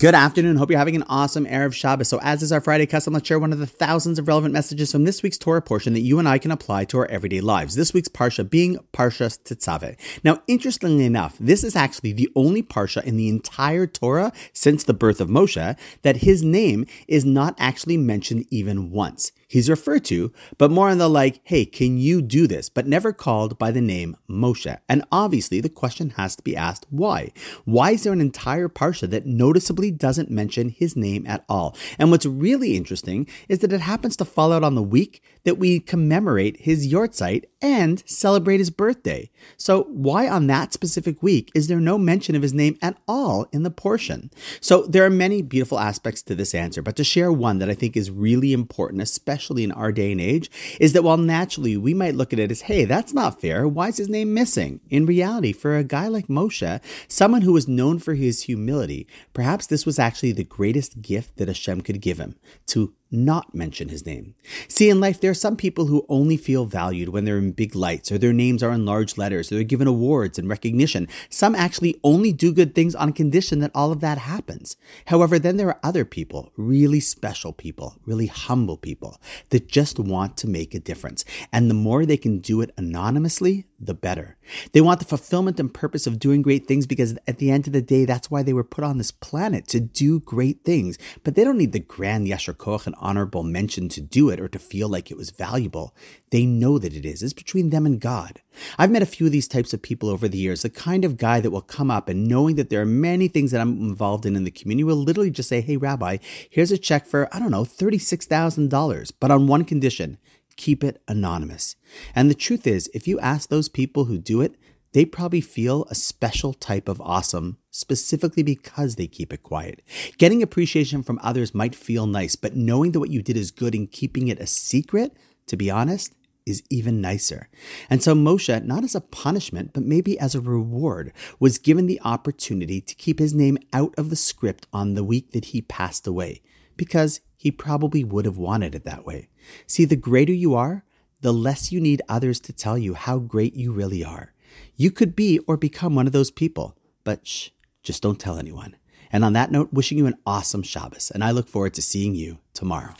Good afternoon. Hope you're having an awesome Erev Shabbos. So, as is our Friday custom, let's share one of the thousands of relevant messages from this week's Torah portion that you and I can apply to our everyday lives. This week's Parsha being Parsha Tetzaveh. Now, interestingly enough, this is actually the only Parsha in the entire Torah since the birth of Moshe that his name is not actually mentioned even once. He's referred to, but more on the like, hey, can you do this? But never called by the name Moshe. And obviously, the question has to be asked why? Why is there an entire Parsha that noticeably doesn't mention his name at all. And what's really interesting is that it happens to fall out on the week that we commemorate his yahrzeit and celebrate his birthday. So why on that specific week is there no mention of his name at all in the portion? So there are many beautiful aspects to this answer, but to share one that I think is really important, especially in our day and age, is that while naturally we might look at it as, hey, that's not fair. Why is his name missing? In reality, for a guy like Moshe, someone who was known for his humility, perhaps this was actually the greatest gift that Hashem could give him to not mention his name. See, in life, there are some people who only feel valued when they're in big lights, or their names are in large letters, or they're given awards and recognition. Some actually only do good things on condition that all of that happens. However, then there are other people, really special people, really humble people, that just want to make a difference. And the more they can do it anonymously, the better. They want the fulfillment and purpose of doing great things because at the end of the day, that's why they were put on this planet to do great things. But they don't need the grand Yasher koch and honorable mention to do it or to feel like it was valuable. They know that it is. It's between them and God. I've met a few of these types of people over the years, the kind of guy that will come up and knowing that there are many things that I'm involved in in the community will literally just say, Hey, Rabbi, here's a check for, I don't know, $36,000, but on one condition keep it anonymous. And the truth is, if you ask those people who do it, they probably feel a special type of awesome specifically because they keep it quiet. Getting appreciation from others might feel nice, but knowing that what you did is good and keeping it a secret, to be honest, is even nicer. And so Moshe, not as a punishment, but maybe as a reward, was given the opportunity to keep his name out of the script on the week that he passed away, because he probably would have wanted it that way. See, the greater you are, the less you need others to tell you how great you really are. You could be or become one of those people, but shh, just don't tell anyone. And on that note, wishing you an awesome Shabbos, and I look forward to seeing you tomorrow.